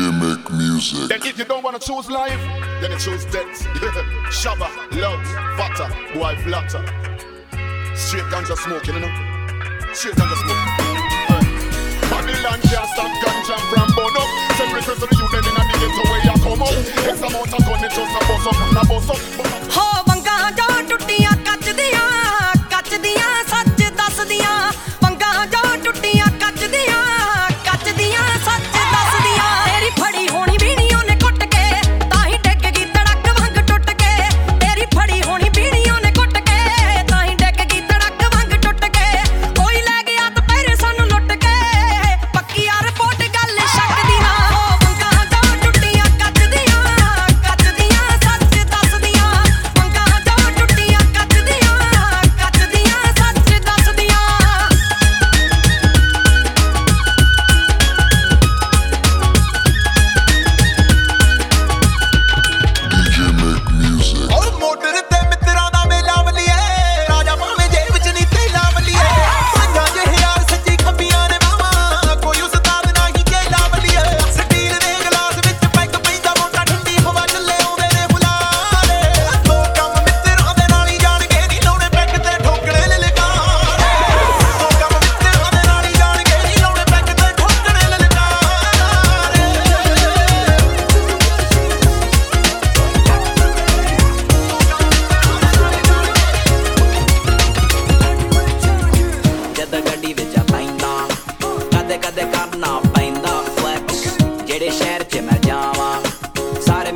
DJ music. Then if you don't wanna choose life, then you choose death. Shabba, love, fatter, boy flatter. Straight ganja smoking, you know? Straight ganja smoking. Oh. Babylon can't stop ganja from burn up. Separate the you then in a the ghetto where you come up. X amount of gun, it just a bust up, a bust up.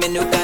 me new.